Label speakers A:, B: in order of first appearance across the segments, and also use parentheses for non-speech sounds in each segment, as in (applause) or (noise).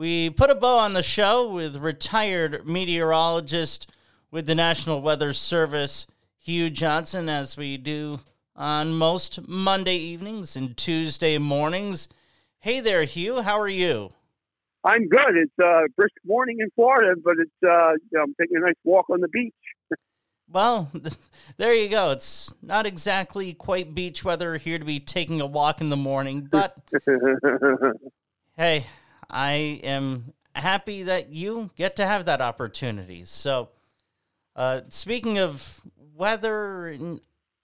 A: We put a bow on the show with retired meteorologist with the National Weather Service, Hugh Johnson, as we do on most Monday evenings and Tuesday mornings. Hey there, Hugh. How are you?
B: I'm good. It's a uh, brisk morning in Florida, but it's uh, I'm taking a nice walk on the beach.
A: well, (laughs) there you go. It's not exactly quite beach weather here to be taking a walk in the morning, but (laughs) hey, I am happy that you get to have that opportunity. So, uh, speaking of weather,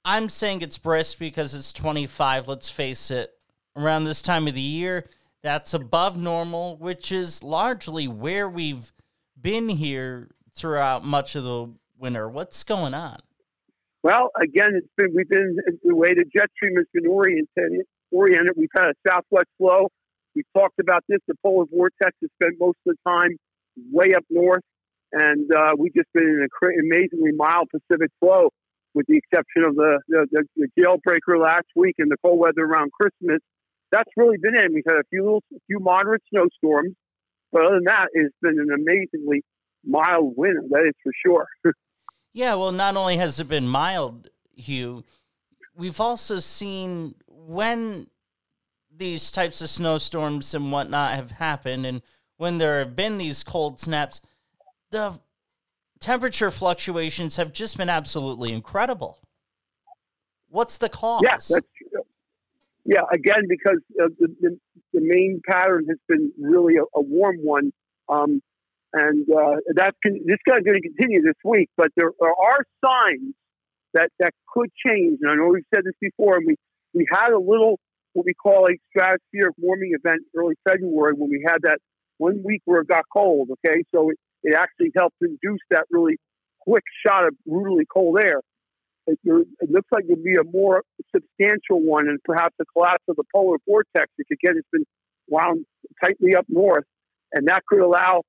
A: I'm saying it's brisk because it's 25. Let's face it, around this time of the year, that's above normal, which is largely where we've been here throughout much of the winter. What's going on?
B: Well, again, it's been we've been the way the jet stream has been oriented. Oriented, we've had a southwest flow we talked about this. The polar vortex has spent most of the time way up north, and uh, we've just been in an amazingly mild Pacific flow, with the exception of the, the, the, the jailbreaker last week and the cold weather around Christmas. That's really been it. We've had a few little, a few moderate snowstorms, but other than that, it's been an amazingly mild winter. That is for sure. (laughs)
A: yeah, well, not only has it been mild, Hugh, we've also seen when these types of snowstorms and whatnot have happened, and when there have been these cold snaps, the temperature fluctuations have just been absolutely incredible. What's the cause?
B: Yes, that's true. Yeah, again, because uh, the, the, the main pattern has been really a, a warm one, um, and uh, that's con- this is going to continue this week. But there, there are signs that that could change, and I know we've said this before, and we we had a little what we call a stratospheric warming event early February when we had that one week where it got cold. Okay, so it, it actually helped induce that really quick shot of brutally cold air. It, it looks like it'll be a more substantial one, and perhaps a collapse of the polar vortex, which again has been wound tightly up north, and that could allow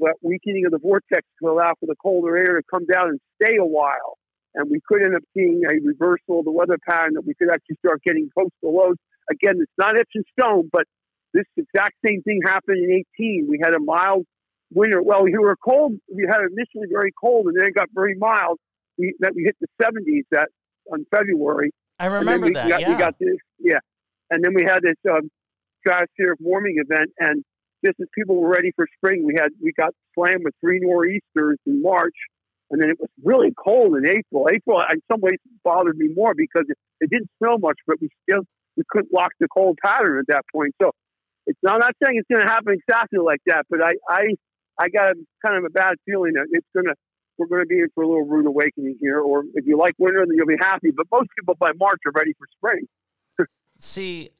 B: that weakening of the vortex to allow for the colder air to come down and stay a while. And we could end up seeing a reversal of the weather pattern that we could actually start getting coastal lows Again, it's not etched in stone, but this exact same thing happened in 18. We had a mild winter. Well, we were cold. We had initially very cold, and then it got very mild. We that we hit the 70s that on February.
A: I remember
B: we
A: that.
B: Got,
A: yeah.
B: We got this. Yeah, and then we had this um, stratospheric warming event, and just as people were ready for spring, we had we got slammed with three nor'easters in March, and then it was really cold in April. April, in some ways, bothered me more because it, it didn't snow much, but we still we couldn't lock the cold pattern at that point. So it's I'm not saying it's going to happen exactly like that, but I I I got a, kind of a bad feeling that it's going to we're going to be in for a little rude awakening here. Or if you like winter, then you'll be happy. But most people by March are ready for spring. (laughs)
A: See,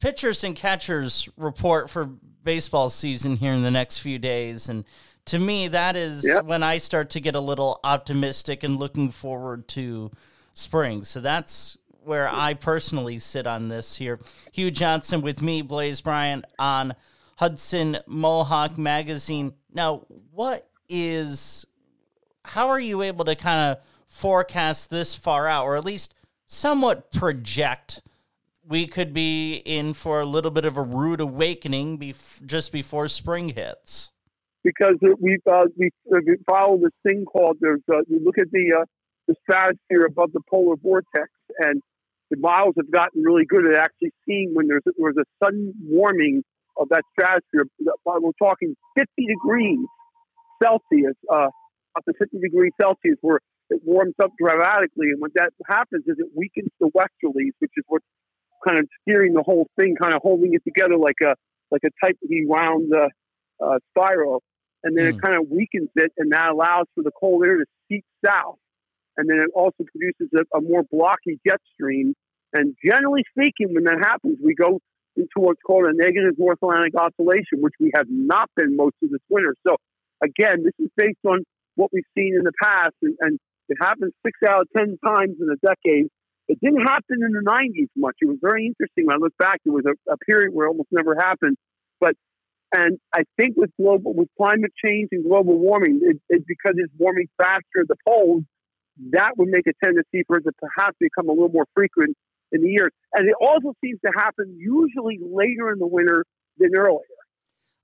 A: pitchers and catchers report for baseball season here in the next few days, and to me, that is yep. when I start to get a little optimistic and looking forward to spring. So that's where I personally sit on this here. Hugh Johnson with me, Blaze Bryant, on Hudson Mohawk Magazine. Now, what is, how are you able to kind of forecast this far out, or at least somewhat project? We could be in for a little bit of a rude awakening bef- just before spring hits.
B: Because we've uh, we, we follow this thing called there's uh, you look at the uh, the stratosphere above the polar vortex, and the models have gotten really good at actually seeing when there's, there's a sudden warming of that stratosphere. We're talking 50 degrees Celsius, uh, up to 50 degrees Celsius, where it warms up dramatically. And what that happens is it weakens the westerlies, which is what's kind of steering the whole thing, kind of holding it together like a like a tightly wound uh, uh, spiral. And then mm. it hmm. kind of weakens it, and that allows for the cold air to seep south and then it also produces a, a more blocky jet stream. And generally speaking, when that happens, we go into what's called a negative North Atlantic oscillation, which we have not been most of this winter. So again, this is based on what we've seen in the past, and, and it happens six out of ten times in a decade. It didn't happen in the 90s much. It was very interesting. When I look back, it was a, a period where it almost never happened. But and I think with global with climate change and global warming, it, it because it's warming faster at the poles, that would make a tendency for it to perhaps become a little more frequent in the year. And it also seems to happen usually later in the winter than earlier.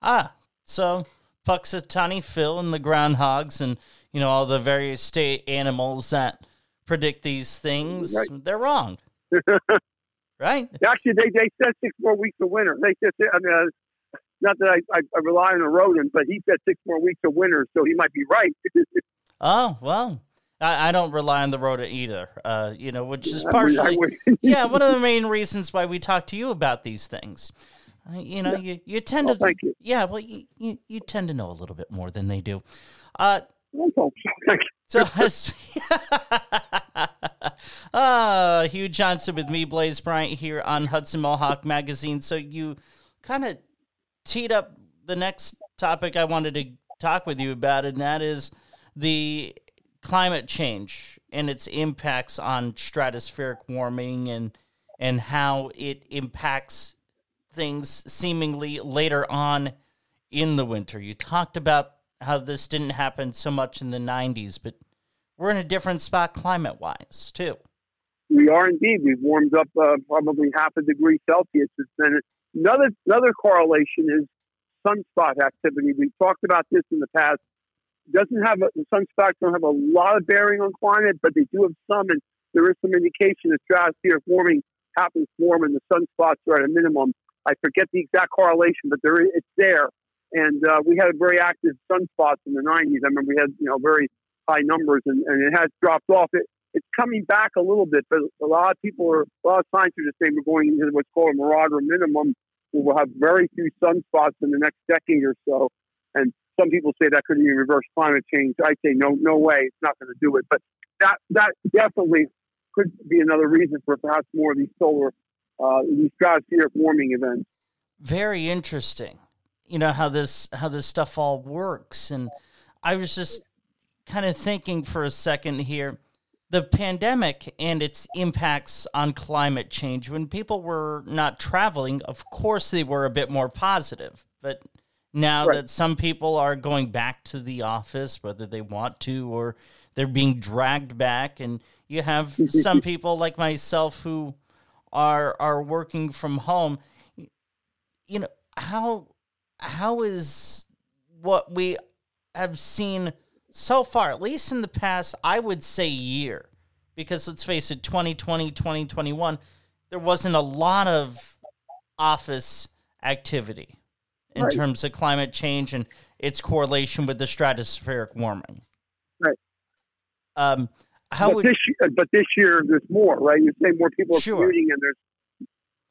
A: Ah, so Punxsutawney Phil and the groundhogs and you know all the various state animals that predict these things, right. they're wrong. (laughs) right?
B: Actually, they, they said six more weeks of winter. They said, I mean, uh, not that I, I, I rely on a rodent, but he said six more weeks of winter, so he might be right. (laughs)
A: oh, well. I, I, don't rely on the rota either, uh, you know, which is partially, (laughs) yeah, one of the main reasons why we talk to you about these things. Uh, you know, yeah. you, you tend
B: well,
A: to,
B: you.
A: yeah, well, you, you, you, tend to know a little bit more than they do. Uh, (laughs)
B: so, (laughs)
A: uh, Hugh Johnson with me, Blaze Bryant, here on Hudson Mohawk Magazine. So you kind of teed up the next topic I wanted to talk with you about, and that is the climate change and its impacts on stratospheric warming and and how it impacts things seemingly later on in the winter. You talked about how this didn't happen so much in the 90s, but we're in a different spot climate wise, too.
B: We are indeed. We've warmed up uh, probably half a degree Celsius. And another another correlation is sunspot activity. We've talked about this in the past. Doesn't have a, sunspots don't have a lot of bearing on climate, but they do have some, and there is some indication that stratospheric warming happens more when the sunspots are at a minimum. I forget the exact correlation, but there it's there. And uh, we had very active sunspots in the 90s. I remember we had you know very high numbers, and, and it has dropped off. It, it's coming back a little bit, but a lot of people are, a lot of scientists are saying we're going into what's called a Maunder minimum. We will have very few sunspots in the next decade or so. And some people say that could even reverse climate change. I say no, no way, it's not going to do it. But that that definitely could be another reason for perhaps more of these solar, uh, these stratospheric warming events.
A: Very interesting. You know how this how this stuff all works, and I was just kind of thinking for a second here the pandemic and its impacts on climate change when people were not traveling of course they were a bit more positive but now right. that some people are going back to the office whether they want to or they're being dragged back and you have some (laughs) people like myself who are are working from home you know how how is what we have seen so far, at least in the past, I would say year, because let's face it, 2020, 2021, there wasn't a lot of office activity in right. terms of climate change and its correlation with the stratospheric warming.
B: Right.
A: Um, how
B: but
A: would
B: this year, but this year there's more, right? You say more people are
A: sure.
B: commuting, and there's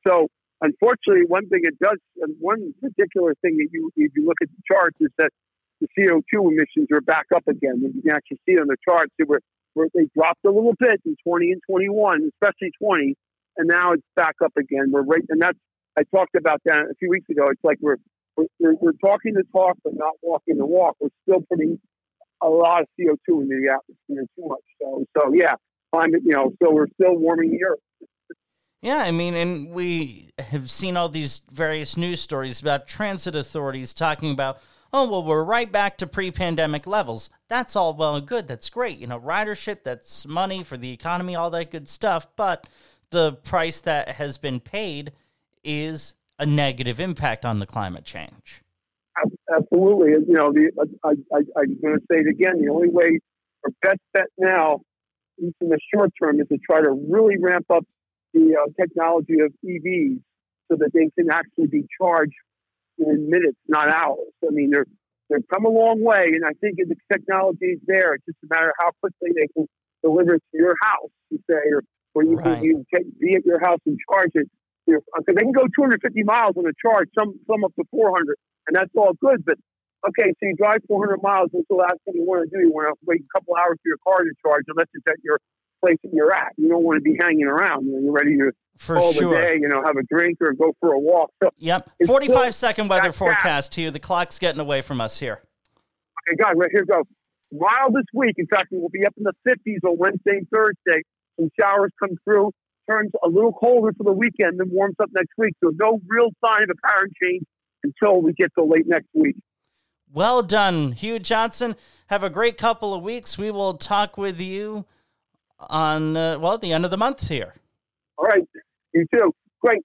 B: so unfortunately one thing it does, and one particular thing that you if you look at the charts is that the CO2 emissions are back up again. And you can actually see on the charts they were, were they dropped a little bit in 20 and 21, especially 20, and now it's back up again. We're right, and that's I talked about that a few weeks ago. It's like we're we're, we're talking the talk but not walking the walk. We're still putting a lot of CO2 into the atmosphere, too much. So so yeah, climate. You know, so we're still warming the earth.
A: Yeah, I mean, and we have seen all these various news stories about transit authorities talking about oh, well, we're right back to pre pandemic levels. That's all well and good. That's great. You know, ridership, that's money for the economy, all that good stuff. But the price that has been paid is a negative impact on the climate change.
B: Absolutely. You know, the, I, I, I'm going to say it again. The only way our best bet now, at least in the short term, is to try to really ramp up the uh, technology of EVs so that they can actually be charged in minutes, not hours. I mean, they're they've come a long way, and I think the technology is there. It's just a matter of how quickly they can deliver it to your house, you say, or where you right. can you get, be at your house and charge it. Because uh, they can go 250 miles on a charge, some some up to 400, and that's all good. But okay, so you drive 400 miles, what's the last thing you want to do? You want to wait a couple hours for your car to charge, unless it's at your place that you're at. You don't want to be hanging around. You know, you're ready to
A: for
B: call
A: sure.
B: the day, you know, have a drink or go for a walk. So
A: yep. 45 second weather forecast to you. The clock's getting away from us here.
B: Okay, God, right here go. Mild this week. In fact, we will be up in the 50s on Wednesday and Thursday. Some showers come through. Turns a little colder for the weekend, then warms up next week. So no real sign of a pattern change until we get to late next week.
A: Well done, Hugh Johnson. Have a great couple of weeks. We will talk with you on, uh, well, the end of the month here.
B: All right. You too. Great.